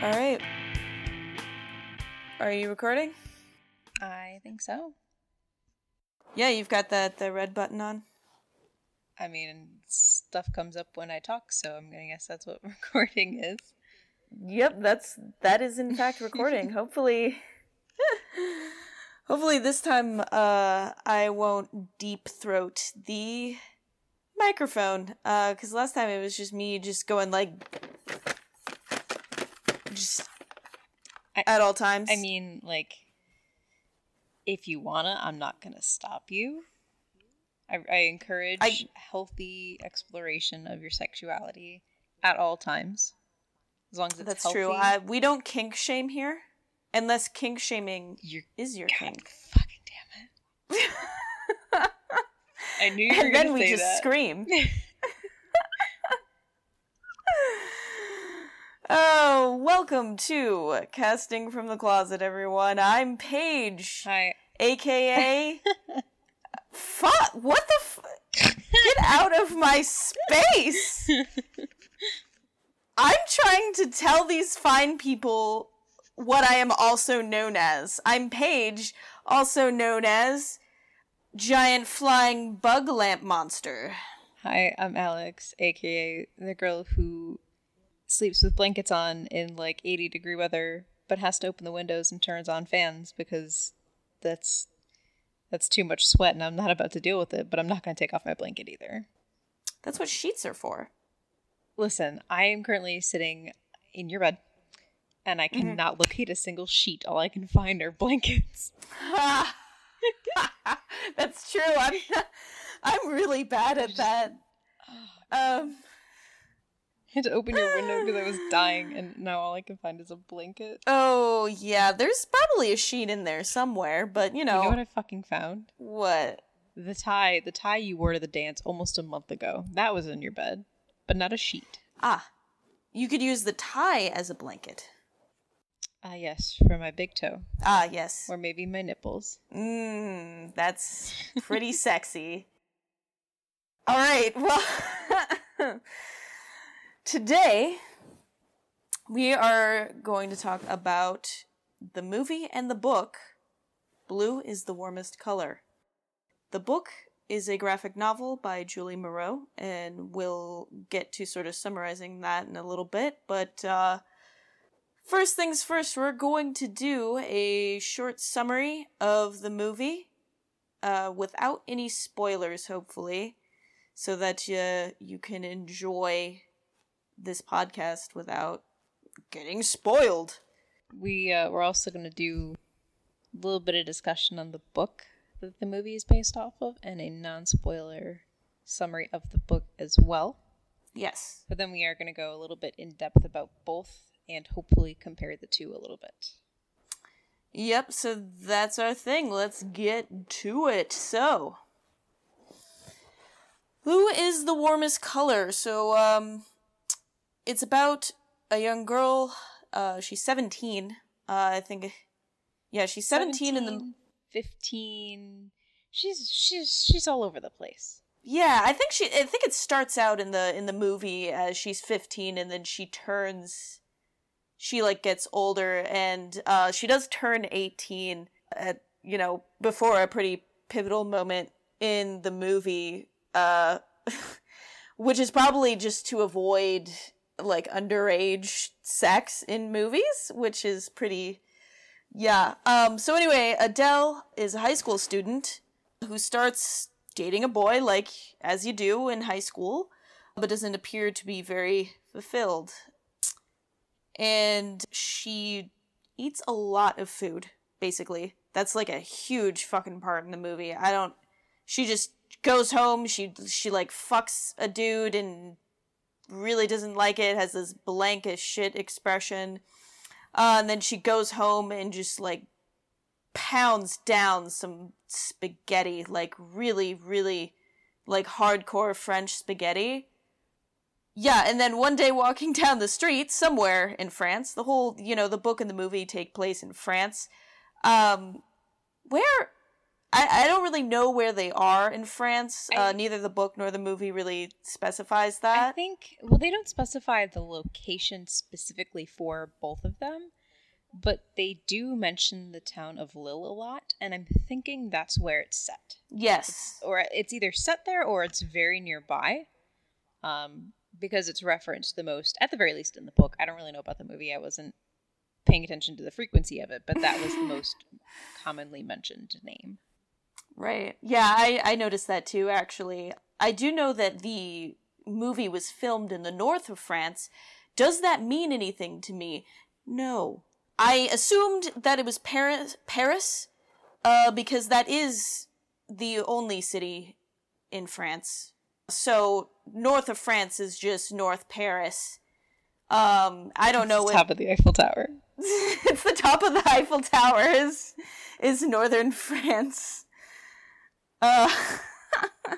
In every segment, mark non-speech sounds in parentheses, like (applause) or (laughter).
All right. Are you recording? I think so. Yeah, you've got that the red button on. I mean, stuff comes up when I talk, so I'm gonna guess that's what (laughs) recording is. Yep, that's that is in fact recording. (laughs) hopefully (laughs) Hopefully this time uh I won't deep throat the microphone uh cuz last time it was just me just going like just I- at all times. I mean, like, if you wanna, I'm not gonna stop you. I, I encourage I- healthy exploration of your sexuality at all times, as long as it's that's healthy. true. I, we don't kink shame here unless kink shaming You're is your God, kink. fucking damn it! (laughs) I knew you were and gonna then we just that. scream. (laughs) oh, welcome to Casting from the Closet, everyone. I'm Paige, Hi. aka. (laughs) Fuck! What the? F- Get out of my space! (laughs) I'm trying to tell these fine people what I am also known as. I'm Paige, also known as giant flying bug lamp monster. Hi, I'm Alex, aka the girl who sleeps with blankets on in like 80 degree weather, but has to open the windows and turns on fans because that's that's too much sweat and I'm not about to deal with it, but I'm not going to take off my blanket either. That's what sheets are for. Listen, I am currently sitting in your bed and I cannot locate a single sheet. All I can find are blankets. (laughs) (laughs) That's true. I'm (laughs) I'm really bad at that. Um (laughs) had to open your window because I was dying and now all I can find is a blanket. oh yeah, there's probably a sheet in there somewhere, but you know, You know what I fucking found? what? The tie, the tie you wore to the dance almost a month ago. That was in your bed, but not a sheet. Ah. You could use the tie as a blanket. Ah, yes, for my big toe, Ah, yes. or maybe my nipples. Mmm, that's pretty (laughs) sexy. All right, well, (laughs) today we are going to talk about the movie and the book Blue is the Warmest Color. The book is a graphic novel by Julie Maroh, and we'll get to sort of summarizing that in a little bit, but uh, First things first, we're going to do a short summary of the movie uh, without any spoilers, hopefully, so that uh, you can enjoy this podcast without getting spoiled. We uh, we're also going to do a little bit of discussion on the book that the movie is based off of, and a non-spoiler summary of the book as well. Yes. But then we are going to go a little bit in depth about both, and hopefully compare the two a little bit. Yep, so that's our thing. Let's get to it. So, who is the warmest color? So, um, it's about a young girl. Uh, she's 17. Uh, I think, yeah, she's 17, in the. 17, 15. She's she's she's all over the place. Yeah, I think she. I think it starts out in the in the movie as she's 15, and then she turns. She like gets older, and uh, she does turn 18 at you know before a pretty pivotal moment in the movie, uh, (laughs) which is probably just to avoid like underage sex in movies, which is pretty. Yeah. Um. So anyway, Adele is a high school student who starts dating a boy like as you do in high school, but doesn't appear to be very fulfilled. And she eats a lot of food, basically. That's like a huge fucking part in the movie. I don't she just goes home, she she like fucks a dude and really doesn't like it, has this blank as shit expression. Uh, and then she goes home and just like pounds down some spaghetti, like really, really like hardcore French spaghetti. Yeah, and then one day walking (laughs) down the street somewhere in France, the whole, you know, the book and the movie take place in France. Um where I, I don't really know where they are in France. I- uh, neither the book nor the movie really specifies that. I think well they don't specify the location specifically for both of them, but they do mention the town of Lille a lot, and I'm thinking that's where it's set. yes. Or it's either set there or it's very nearby. Um, because it's referenced the most, at the very least in the book. I don't really know about the movie. I wasn't paying attention to the frequency of it, but that was the (laughs) most commonly mentioned name. Right. Yeah, I, I noticed that too, actually. I do know that the movie was filmed in the north of France. Does that mean anything to me? No. I assumed that it was Paris, Paris uh, because that is the only city in France. So, north of France is just North Paris. Um, I don't know It's top of the Eiffel Tower. (laughs) it's the top of the Eiffel Tower is is northern (laughs) France. Uh, (laughs)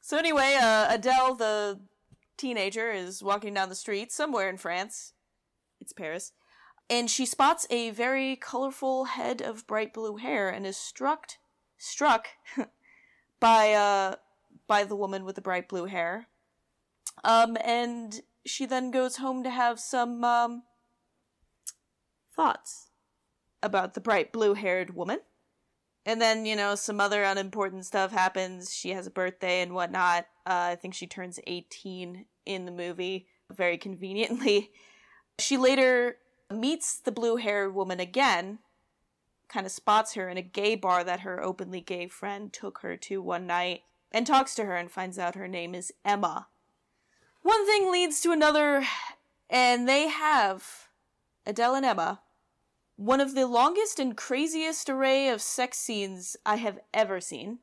so anyway, uh, Adele, the teenager, is walking down the street somewhere in France. It's Paris, and she spots a very colorful head of bright blue hair and is struck struck (laughs) by uh by the woman with the bright blue hair. Um, and she then goes home to have some um, thoughts about the bright blue haired woman. And then, you know, some other unimportant stuff happens. She has a birthday and whatnot. Uh, I think she turns 18 in the movie, very conveniently. (laughs) She later meets the blue haired woman again, kind of spots her in a gay bar that her openly gay friend took her to one night, and talks to her and finds out her name is Emma one thing leads to another, and they have Adele and Emma one of the longest and craziest array of sex scenes I have ever seen.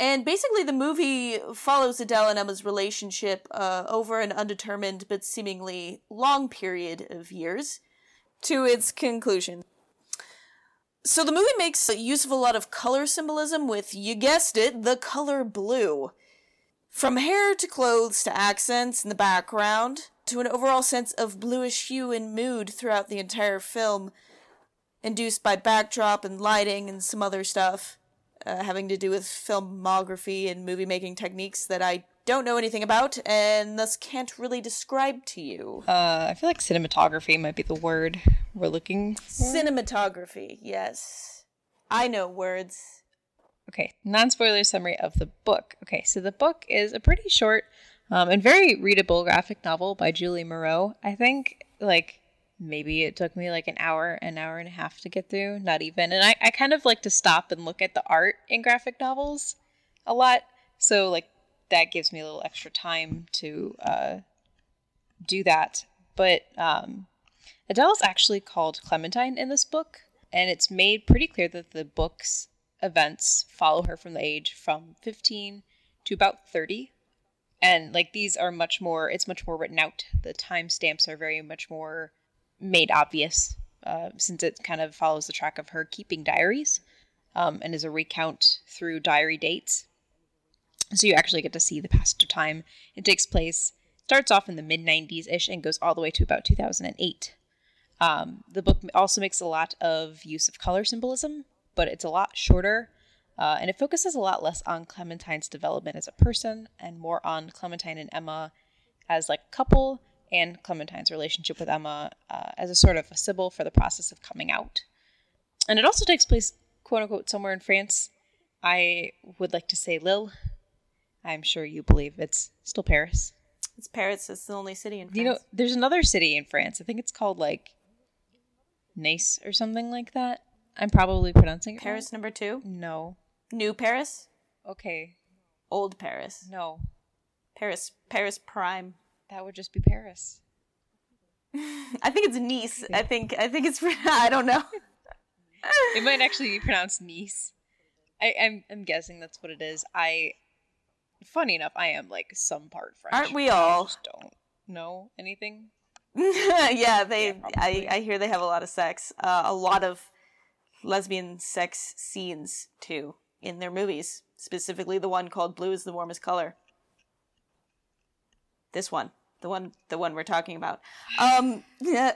And basically, the movie follows Adele and Emma's relationship uh, over an undetermined but seemingly long period of years to its conclusion. So, the movie makes use of a lot of color symbolism with, you guessed it, the color blue. From hair to clothes to accents in the background, to an overall sense of bluish hue and mood throughout the entire film, induced by backdrop and lighting and some other stuff uh, having to do with filmography and movie making techniques that I don't know anything about and thus can't really describe to you. Uh, I feel like cinematography might be the word we're looking for. Cinematography, yes. I know words. Okay, non spoiler summary of the book. Okay, so the book is a pretty short um, and very readable graphic novel by Julie Maroh. I think, like, maybe it took me like an hour, an hour and a half to get through, not even. And I, I kind of like to stop and look at the art in graphic novels a lot. So, like, that gives me a little extra time to uh, do that. But um, Adele's actually called Clementine in this book, and it's made pretty clear that the book's events follow her from the age from 15 to about 30. And like these are much more, it's much more written out. The timestamps are very much more made obvious uh, since it kind of follows the track of her keeping diaries um, and is a recount through diary dates. So you actually get to see the passage of time. It takes place, starts off in the mid 90s ish and goes all the way to about 2008. Um, the book also makes a lot of use of color symbolism, but it's a lot shorter. Uh, and it focuses a lot less on Clementine's development as a person and more on Clementine and Emma as like a couple and Clementine's relationship with Emma uh, as a sort of a symbol for the process of coming out. And it also takes place, quote unquote, somewhere in France. I would like to say Lille. I'm sure you believe it's still Paris. It's Paris, it's the only city in France. You know, there's another city in France. I think it's called like Nice or something like that. I'm probably pronouncing it Paris number two? No. New Paris? Okay. Old Paris? No. Paris, Paris Prime. That would just be Paris. (laughs) I think it's Nice. I think I think it's (laughs) I don't know. (laughs) It might actually be pronounced Nice. I, I'm I'm guessing that's what it is. I funny enough, I am like some part French. Aren't we all? just don't know anything. yeah, they. Yeah, I. I hear they have a lot of sex. Uh, a lot of lesbian sex scenes too in their movies. Specifically, the one called "Blue is the Warmest Color." This one, the one, the one we're talking about. Um, yeah,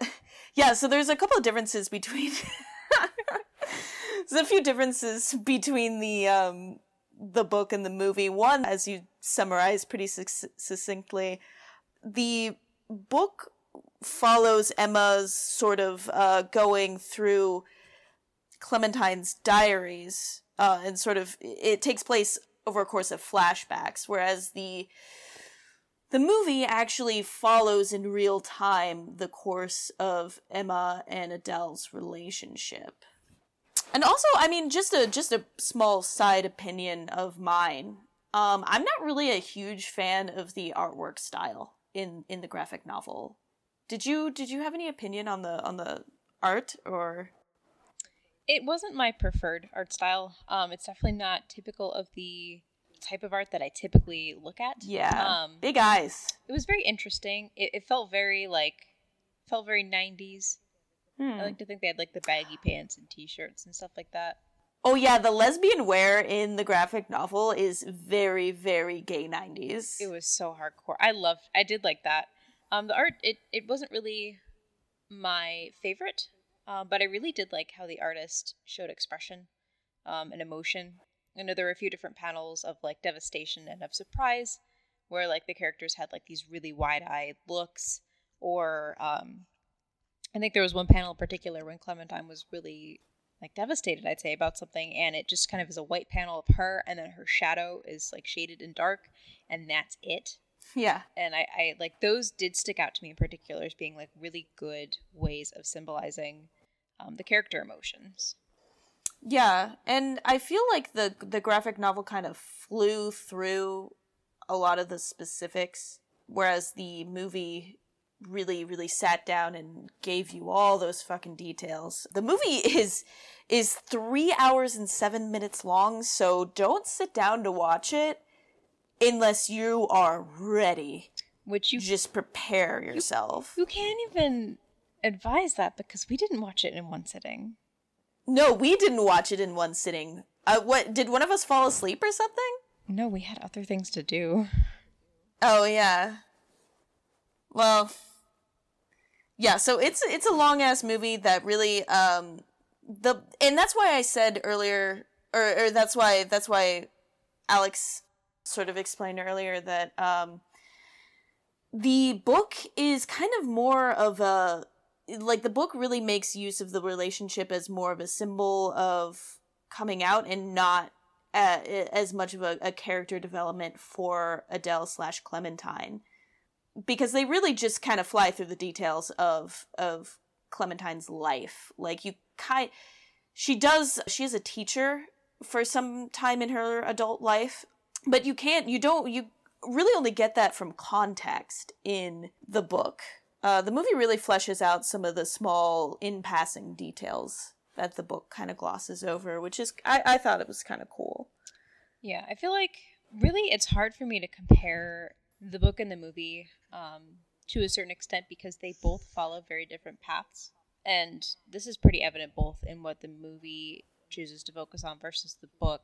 yeah. So there's a couple of differences between. (laughs) there's a few differences between the um the book and the movie. One, as you summarized pretty succinctly, the book follows Emma's sort of uh, going through Clementine's diaries, uh, and sort of it takes place over a course of flashbacks, whereas the the movie actually follows in real time the course of Emma and Adele's relationship. And also, I mean, just a just a small side opinion of mine. Um, I'm not really a huge fan of the artwork style in in the graphic novel. Did you did you have any opinion on the on the art or? It wasn't my preferred art style. Um, it's definitely not typical of the type of art that I typically look at. Yeah, um, big eyes. It was very interesting. It, it felt very like felt very '90s. Hmm. I like to think they had like the baggy pants and t-shirts and stuff like that. Oh yeah, the lesbian wear in the graphic novel is very, very gay '90s. It was so hardcore. I loved. I did like that. Um, the art it it wasn't really my favorite, uh, but I really did like how the artist showed expression, um, and emotion. I know there were a few different panels of like devastation and of surprise, where like the characters had like these really wide-eyed looks, or um, I think there was one panel in particular when Clementine was really like devastated, I'd say, about something, and it just kind of is a white panel of her, and then her shadow is like shaded in dark, and that's it. Yeah. And I, I like those did stick out to me in particular as being like really good ways of symbolizing um, the character emotions. Yeah, and I feel like the the graphic novel kind of flew through a lot of the specifics, whereas the movie really really sat down and gave you all those fucking details. The movie (laughs) is is 3 hours and 7 minutes long, so don't sit down to watch it unless you are ready. Which you just prepare yourself. You, you can't even advise that because we didn't watch it in one sitting. No, we didn't watch it in one sitting. Uh, what did one of us fall asleep or something? No, we had other things to do. Oh yeah. Well, yeah. So it's it's a long ass movie that really um the and that's why I said earlier or, or that's why that's why Alex sort of explained earlier that um, the book is kind of more of a like the book really makes use of the relationship as more of a symbol of coming out and not uh, as much of a, a, character development for Adele slash Clementine because they really just kind of fly through the details of of Clementine's life. Like you kind she does she is a teacher for some time in her adult life but you can't you don't you really only get that from context in the book. Uh, the movie really fleshes out some of the small in passing details that the book kind of glosses over which is i, I thought it was kind of cool. Yeah i feel like really it's hard for me to compare the book and the movie um, to a certain extent because they both follow very different paths. And this is pretty evident both in what the movie chooses to focus on versus the book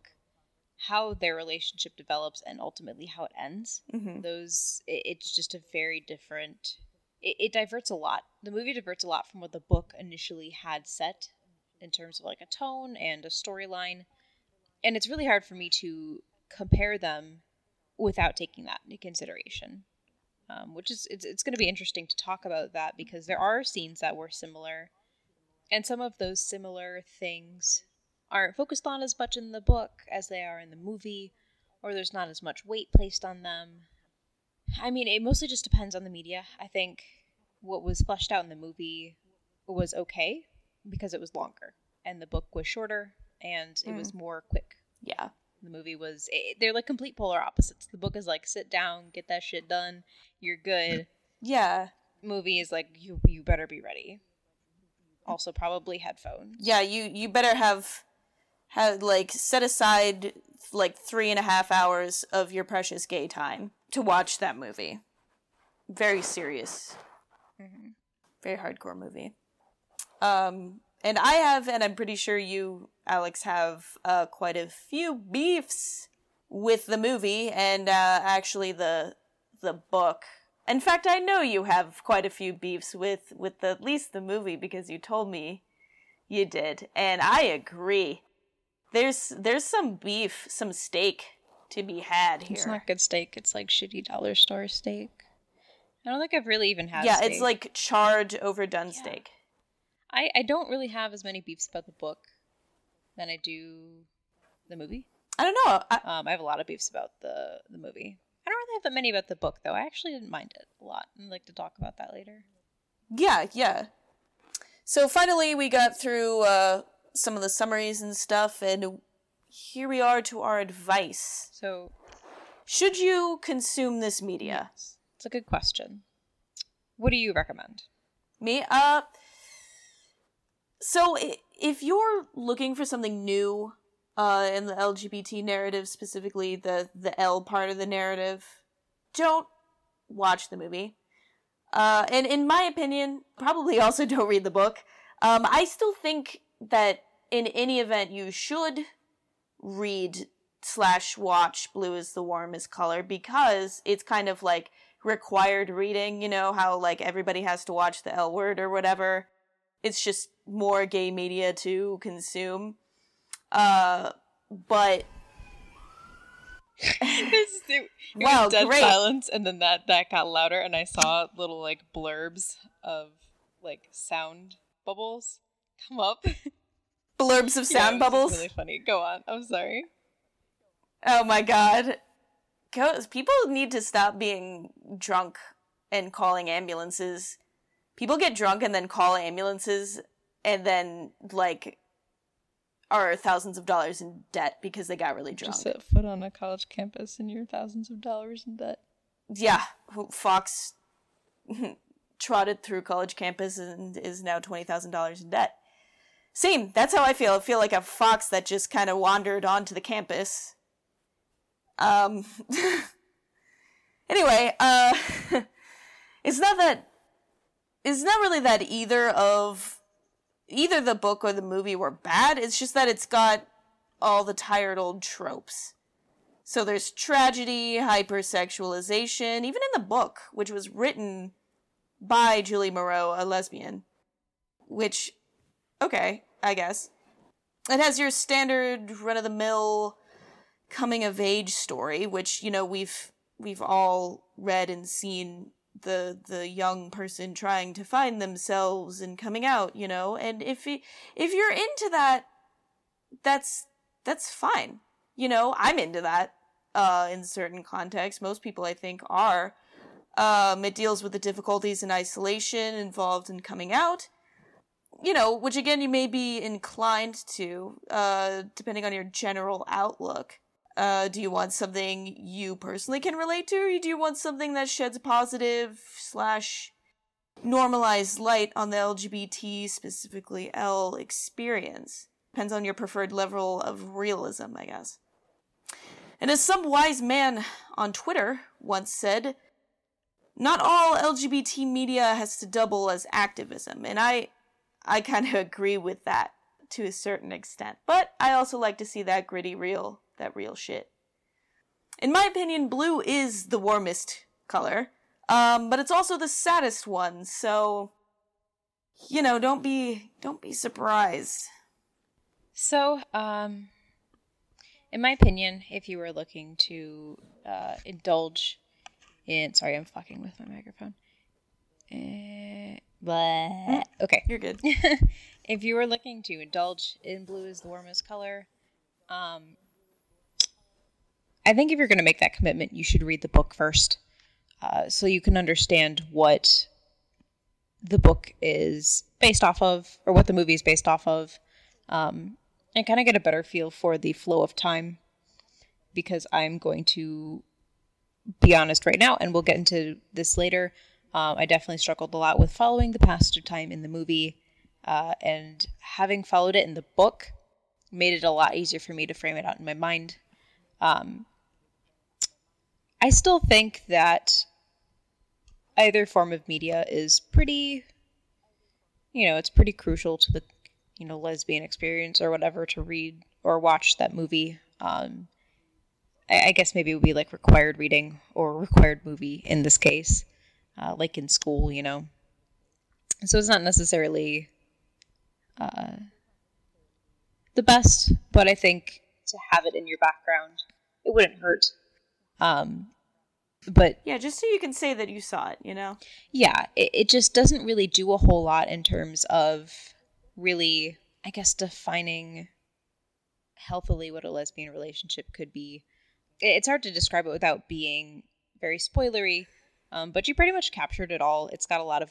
how their relationship develops and ultimately how it ends. Mm-hmm. Those it, it's just a very different. It, it diverts a lot. The movie diverts a lot from what the book initially had set in terms of like a tone and a storyline, and it's really hard for me to compare them without taking that into consideration. Um, which is it's, it's going to be interesting to talk about that because there are scenes that were similar and some of those similar things aren't focused on as much in the book as they are in the movie, or there's not as much weight placed on them. I mean, it mostly just depends on the media. I think what was fleshed out in the movie was okay because it was longer, and the book was shorter and it mm. was more quick. Yeah. The movie was, it, they're like complete polar opposites. The book is like, sit down, get that shit done, you're good. Yeah. Movie is like, you you better be ready. Also, probably headphones. Yeah, you you better have have like set aside like three and a half hours of your precious gay time to watch that movie. Very serious, mm-hmm. very hardcore movie. Um, and I have, and I'm pretty sure you, Alex, have uh, quite a few beefs with the movie and uh, actually the the book. In fact, I know you have quite a few beefs with with the, at least the movie because you told me you did, and I agree. There's there's some beef, some steak to be had here. It's not good steak. It's like shitty dollar store steak. I don't think I've really even had. yeah, steak. it's like charred, overdone steak. I I don't really have as many beefs about the book than I do the movie. I don't know. I, Um, I have a lot of beefs about the the movie. I don't really have that many about the book though. I actually didn't mind it a lot. I'd like to talk about that later. Yeah, yeah. So finally, we got through uh, some of the summaries and stuff, and here we are to our advice. So Should you consume this media? it's a good question. What do you recommend? Me? Uh. So if you're looking for something new, uh, in the LGBT narrative, specifically the the L part of the narrative, don't watch the movie. Uh, and in my opinion, probably also (laughs) don't read the book. Um, I still think that in any event, you should read slash watch Blue is the warmest color because it's kind of like required reading. You know how like everybody has to watch the L word or whatever. It's just more gay media to consume. Uh, but (laughs) it, it Wow, was dead great. silence, and then that that got louder, and I saw little like blurbs of like sound bubbles come up. (laughs) blurbs of sound just bubbles. Really funny. Go on. I'm sorry. Oh my god. People need to stop being drunk and calling ambulances. People get drunk and then call ambulances and then, like, are thousands of dollars in debt because they got really drunk. Just set foot on a college campus, and you're thousands of dollars in debt. yeah, Fox (laughs) trotted through college campus and is now $20,000 in debt. Same, that's how I feel. I feel like a fox that just kind of wandered onto the campus. Um (laughs) Anyway, uh (laughs) it's not that it's not really that either of either the book or the movie were bad. It's just that it's got all the tired old tropes. So there's tragedy, hypersexualization, even in the book, which was written by Julie Maroh, a lesbian. Which, okay, I guess. It has your standard run of the mill coming of age story, which, you know, we've we've all read and seen the the young person trying to find themselves and coming out, you know. And if y- if you're into that, that's that's fine. You know, I'm into that uh, in certain contexts. Most people, I think, are. Um, it deals with the difficulties and isolation involved in coming out. You know, which again, you may be inclined to, uh, depending on your general outlook. Uh, do you want something you personally can relate to, or do you want something that sheds positive slash normalized light on the LGBT, specifically L, experience? Depends on your preferred level of realism, I guess. And as some wise man on Twitter once said, not all LGBT media has to double as activism, and I I kind of (laughs) agree with that to a certain extent. But I also like to see that gritty real, that real shit. In my opinion, blue is the warmest color, um, but it's also the saddest one. So, you know, don't be don't be surprised. So, um, in my opinion, if you were looking to uh, indulge in, sorry, I'm fucking with my microphone. Blah. (laughs) Okay. You're good. (laughs) if you were looking to indulge in blue is the warmest color, um, I think if you're going to make that commitment, you should read the book first, uh, so you can understand what the book is based off of, or what the movie is based off of, um, and kind of get a better feel for the flow of time. Because I'm going to be honest right now, and we'll get into this later. Um, I definitely struggled a lot with following the passage of time in the movie, uh, and having followed it in the book made it a lot easier for me to frame it out in my mind. Um, I still think that either form of media is pretty, you know, it's pretty crucial to the, you know, lesbian experience or whatever to read or watch that movie. Um, I, I guess maybe it would be like required reading or required movie in this case, uh, like in school, you know. So it's not necessarily uh, the best, but I think to have it in your background, it wouldn't hurt. Um, but Yeah, just so you can say that you saw it, you know? yeah, it, it just doesn't really do a whole lot in terms of really, I guess, defining healthily what a lesbian relationship could be. It- It's hard to describe it without being very spoilery, um, but you pretty much captured it all. It's got a lot of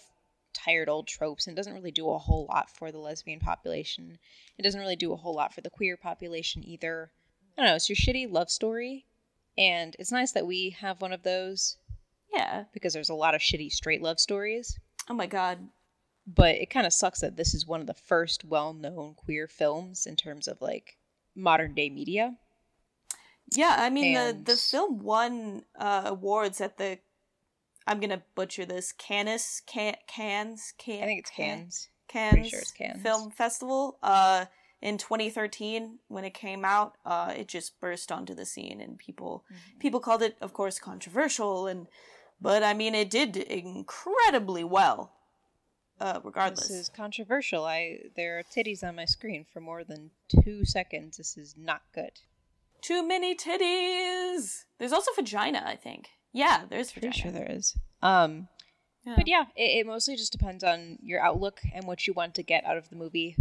tired old tropes and doesn't really do a whole lot for the lesbian population. It doesn't really do a whole lot for the queer population either. I don't know, it's your shitty love story. And it's nice that we have one of those Yeah. because there's a lot of shitty straight love stories. Oh my god. But it kind of sucks that this is one of the first well known queer films in terms of like modern day media. Yeah, I mean the the film won uh, awards at the I'm gonna butcher this Canis can Cannes can I think it's cans. Cannes, Pretty sure it's Cannes. Film Festival. Uh, in 2013, when it came out, uh, it just burst onto the scene, and people Mm-hmm. people called it, of course, controversial, and but I mean, it did incredibly well. Uh, regardless, This is controversial. I there are titties on my screen for more than two seconds. This is not good. too many titties. There's also vagina, I think. Yeah, there's Pretty sure there is. Um, Yeah. but yeah, it, it mostly just depends on your outlook and what you want to get out of the movie.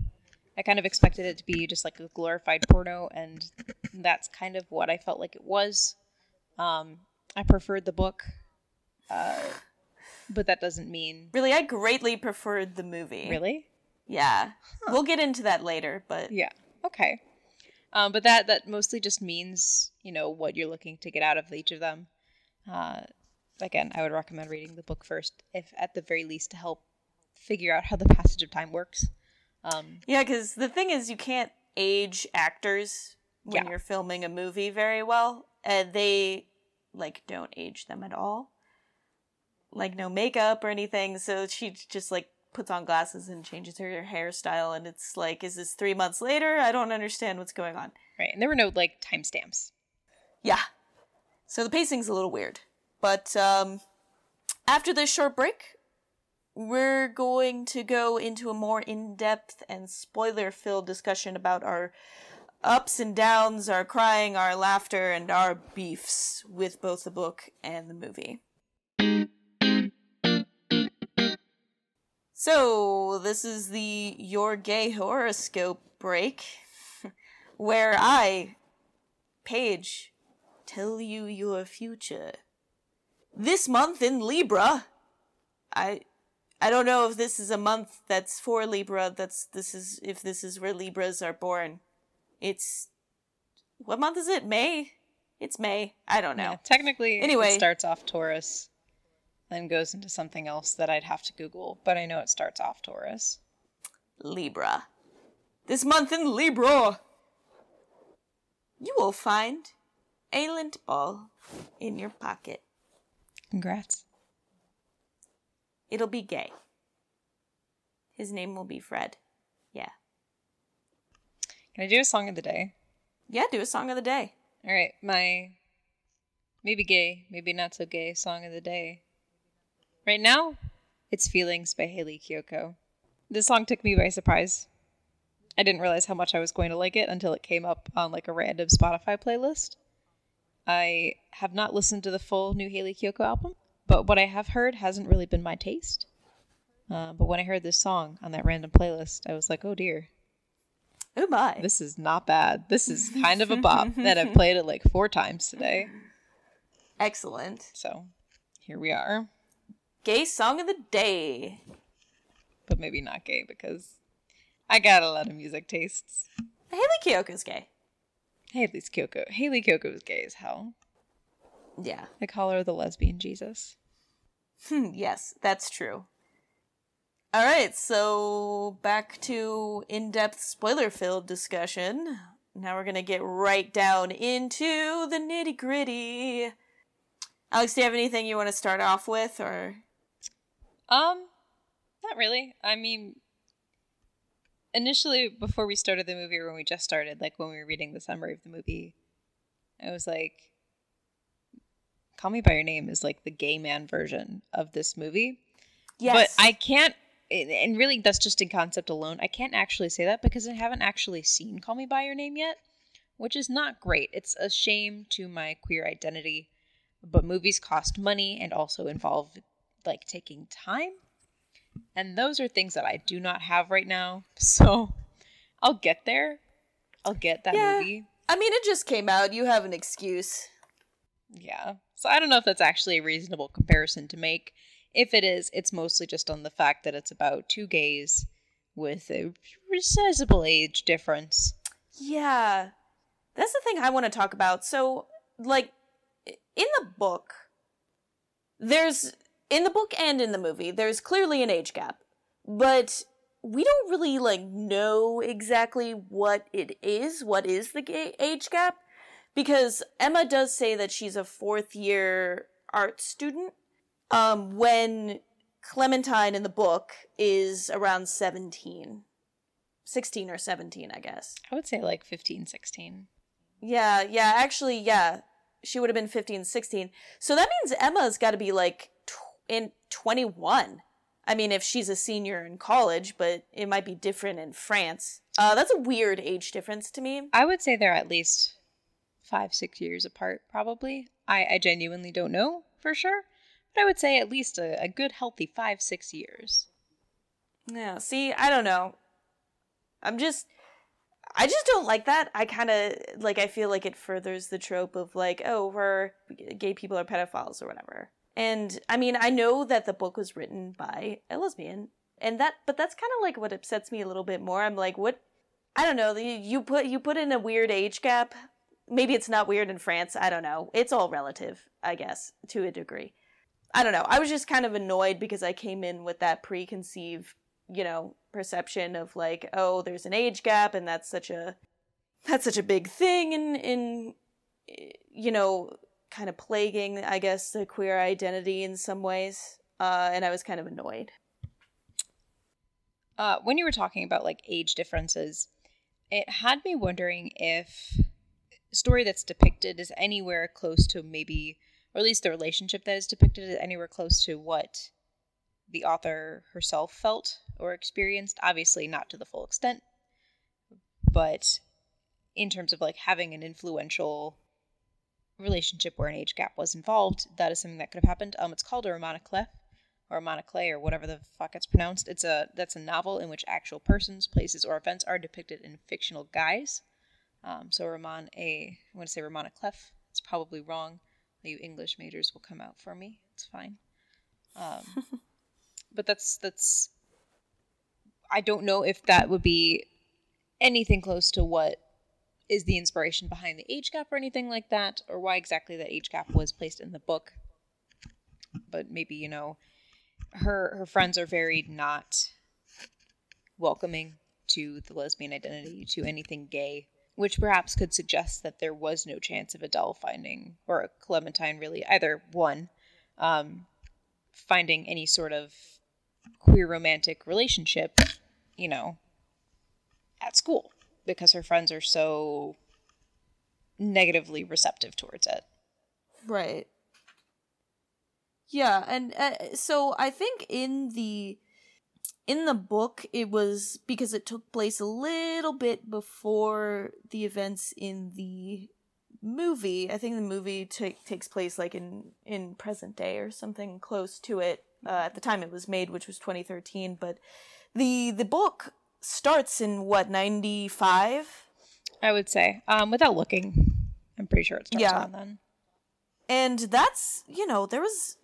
I kind of expected it to be just like a glorified porno, and that's kind of what I felt like it was. Um, I preferred the book, uh, but that doesn't mean Really, I greatly preferred the movie. really. Yeah. We'll get into that later, but Yeah. Okay. Um, but that that mostly just means you know what you're looking to get out of each of them. Uh, again, I would recommend reading the book first, if at the very least to help figure out how the passage of time works. Um, yeah, because the thing is, you can't age actors when Yeah. you're filming a movie very well. And they, like, don't age them at all. Like, no makeup or anything. So she just, like, puts on glasses and changes her hairstyle. And it's like, is this three months later? I don't understand what's going on. right, and there were no like timestamps. Yeah. So the pacing's a little weird. But um after this short break, we're going to go into a more in-depth and spoiler-filled discussion about our ups and downs, our crying, our laughter, and our beefs with both the book and the movie. So, this is the Your Gay Horoscope break, (laughs) where I, Paige, tell you your future. This month in Libra, I I don't know if this is a month that's for Libra, that's this is if this is where Libras are born. It's what month is it? May? It's May. I don't know. Yeah, technically, Anyway. it starts off Taurus, then goes into something else that I'd have to Google, but I know it starts off Taurus. Libra. This month in Libra, you will find a lint ball in your pocket. Congrats. It'll be gay. His name will be Fred. Yeah. Can I do a song of the day? Yeah, do a song of the day. All right, my maybe gay, maybe not so gay song of the day. Right now, it's Feelings by Hayley Kiyoko. This song took me by surprise. I didn't realize how much I was going to like it until it came up on like a random Spotify playlist. I have not listened to the full new Hayley Kiyoko album, but what I have heard hasn't really been my taste. Uh, but when I heard this song on that random playlist, I was like, oh dear, Oh my. this is not bad. This is (laughs) kind of a bop that I've played it like four times today. Excellent. So here we are, Gay song of the day. but maybe not gay because I got a lot of music tastes. Hayley Kiyoko's gay. Haley's Kyoko. Hayley Kiyoko is gay as hell. Yeah. I call her the lesbian Jesus. Hmm, yes, that's true. All right, so back to in depth spoiler filled discussion. Now we're going to get right down into the nitty gritty. Alex, do you have anything you want to start off with? Or. Um, not really. I mean, initially, before we started the movie, or when we just started, like when we were reading the summary of the movie, I was like, Call Me By Your Name is like the gay man version of this movie. Yes. But I can't and really that's just in concept alone. I can't actually say that because I haven't actually seen Call Me by Your Name yet, which is not great. It's a shame to my queer identity, but movies cost money and also involve like taking time. And those are things that I do not have right now. (laughs) So I'll get there. I'll get that Yeah. movie. I mean, it just came out. You have an excuse. Yeah. So I don't know if that's actually a reasonable comparison to make. If it is, it's mostly just on the fact that it's about two gays with a sizable age difference. Yeah. That's the thing I want to talk about. So, like, in the book, there's, in the book and in the movie, there's clearly an age gap. But we don't really, like, know exactly what it is. What is the ga- age gap? Because Emma does say that she's a fourth year art student. Um, when Clementine in the book is around 17. 16 or 17, I guess. I would say like 15, 16. Yeah, yeah, actually, yeah. She would have been 15, 16. So that means Emma's got to be like in 21. I mean, if she's a senior in college, but it might be different in France. Uh, that's a weird age difference to me. I would say they're at least five, six years apart, probably. I, I genuinely don't know for sure, but I would say at least a, a good, healthy five, six years. Yeah, see, I don't know. I'm just. I just don't like that. I kind of like. I feel like it furthers the trope of like, oh, we're gay people are pedophiles or whatever. And I mean, I know that the book was written by a lesbian, and that, but that's kind of like what upsets me a little bit more. I'm like, what? I don't know. You, put you put in a weird age gap. Maybe it's not weird in France. I don't know. It's all relative, I guess, to a degree. I don't know. I was just kind of annoyed because I came in with that preconceived, you know, perception of like, oh, there's an age gap and that's such a that's such a big thing in in you know, kind of plaguing, I guess, the queer identity in some ways. Uh, and I was kind of annoyed. Uh, when you were talking about like age differences, it had me wondering if story that's depicted is anywhere close to maybe, or at least the relationship that is depicted is anywhere close to what the author herself felt or experienced. Obviously, not to the full extent, but in terms of like having an influential relationship where an age gap was involved, that is something that could have happened. Um, it's called a roman à clef or Monoclay or whatever the fuck it's pronounced. It's a that's a novel in which actual persons, places, or events are depicted in fictional guise. Um, so Roman a I want to say Roman a clef. It's probably wrong. You English majors will come out for me. It's fine. Um, (laughs) but that's that's. I don't know if that would be anything close to what is the inspiration behind the age gap or anything like that, or why exactly that age gap was placed in the book. But maybe you know her her friends are very not welcoming to the lesbian identity to anything gay which perhaps could suggest that there was no chance of adele finding or a clementine really either one um, finding any sort of queer romantic relationship you know at school because her friends are so negatively receptive towards it Right. Yeah, and uh, so I think in the in the book it was because it took place a little bit before the events in the movie. I think the movie ta takes place like in in present day or something close to it uh, at the time it was made, which was 2013. But the the book starts in what 95 i would say um, without looking. I'm pretty sure it starts Yeah. around then. And that's you know there was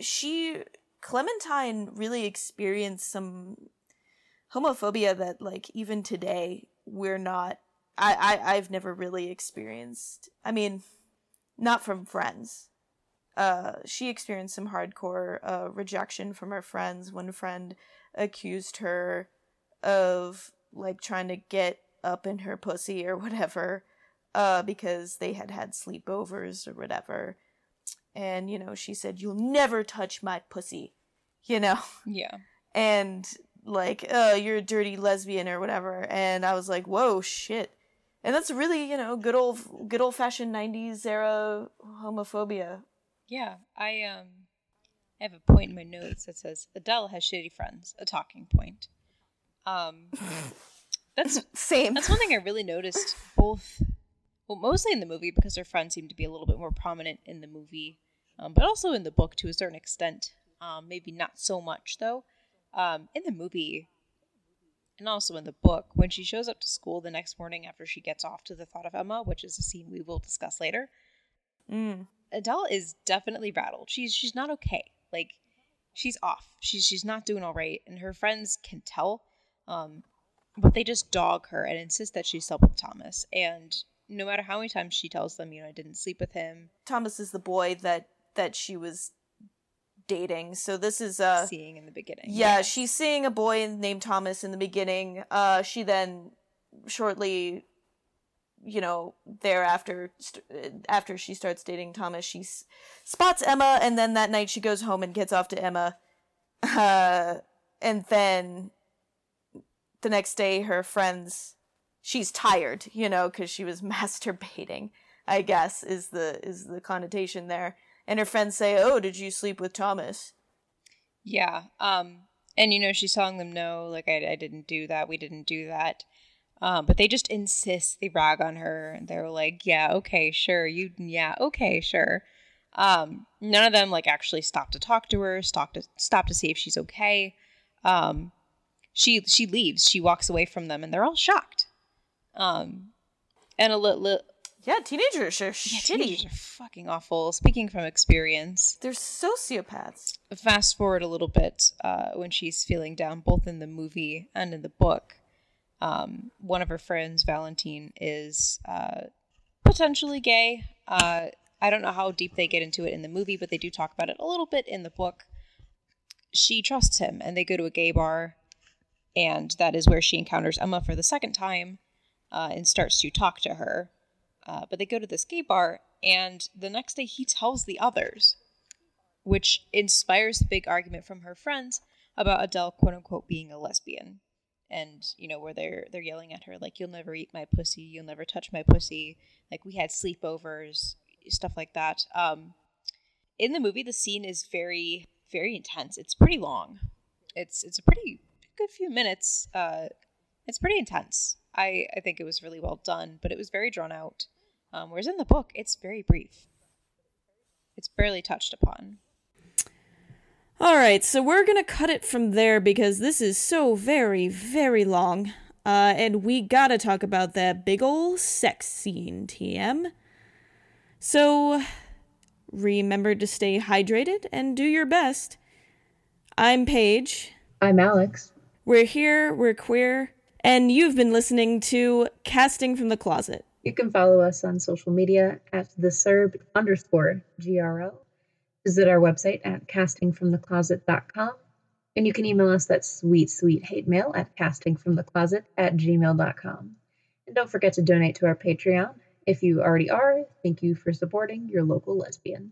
she clementine really experienced some homophobia that like even today we're not i, I i've never really experienced i mean not from friends. Uh she experienced some hardcore uh rejection from her friends. One friend accused her of like trying to get up in her pussy or whatever uh because they had had sleepovers or whatever. And you know she said you'll never touch my pussy (laughs) you know? Yeah. And like uh you're a dirty lesbian or whatever. And i was like whoa shit. And that's really you know good old good old fashioned 90s era homophobia. Yeah, I um I have a point in my notes that says Adele has shitty friends, a talking point. Um, (laughs) that's Same. that's one thing I really noticed both, well, mostly in the movie because her friends seem to be a little bit more prominent in the movie, um, but also in the book to a certain extent. Um, maybe not so much though. Um, in the movie, and also in the book, when she shows up to school the next morning after she gets off to the thought of Emma, which is a scene we will discuss later, Mm. Adele is definitely rattled. She's she's not okay. Like she's off. She's she's not doing all right, and her friends can tell. Um, but they just dog her and insist that she slept with Thomas. And no matter how many times she tells them, you know, I didn't sleep with him, Thomas is the boy that that she was dating. So this is uh seeing in the beginning. yeah, she's seeing a boy named Thomas in the beginning. Uh she then shortly you know, thereafter st- after she starts dating Thomas, she s- spots Emma and then that night she goes home and gets off to Emma. Uh and then the next day her friends she's tired, you know, cuz she was (laughs) masturbating, I guess is the is the connotation there. And her friends say, "Oh, did you sleep with Thomas?" Yeah. Um, and you know, she's telling them no, like I, I didn't do that. We didn't do that. Um, but they just insist. They rag on her. and They're like, yeah, okay, sure. You, yeah, okay, sure. Um, none of them like actually stop to talk to her, stop to stop to see if she's okay. Um, she she leaves. She walks away from them, and they're all shocked. Um, and a little. Li- Yeah, teenagers are yeah, shitty. teenagers are fucking awful. Speaking from experience, They're sociopaths. fast forward a little bit uh, when she's feeling down, both in the movie and in the book. Um, one of her friends, Valentine, is uh, potentially gay. Uh, I don't know how deep they get into it in the movie, but they do talk about it a little bit in the book. She trusts him, and they go to a gay bar, and that is where she encounters Emma for the second time uh, and starts to talk to her. Uh, but they go to this gay bar, and the next day he tells the others which inspires the big argument from her friends about Adele quote unquote being a lesbian. And, you know, where they're they're yelling at her like you'll never eat my pussy, you'll never touch my pussy, like we had sleepovers, stuff like that. Um in the movie the scene is very very intense. It's pretty long. It's it's a pretty good few minutes. Uh it's pretty intense. I I think it was really well done, but it was very drawn out. Um, whereas in the book, it's very brief. It's barely touched upon. All right, so we're going to cut it from there because this is so very, very long. Uh, and we gotta talk about that big ol' sex scene, TM. So, remember to stay hydrated and do your best. I'm Paige. I'm Alex. We're here, we're queer, and you've been listening to Casting from the Closet. You can follow us on social media at the Serb underscore GRL. Visit our website at castingfromthecloset.com. And you can email us that sweet, sweet hate mail at castingfromthecloset at gmail.com. And don't forget to donate to our Patreon. If you already are, thank you for supporting your local lesbian.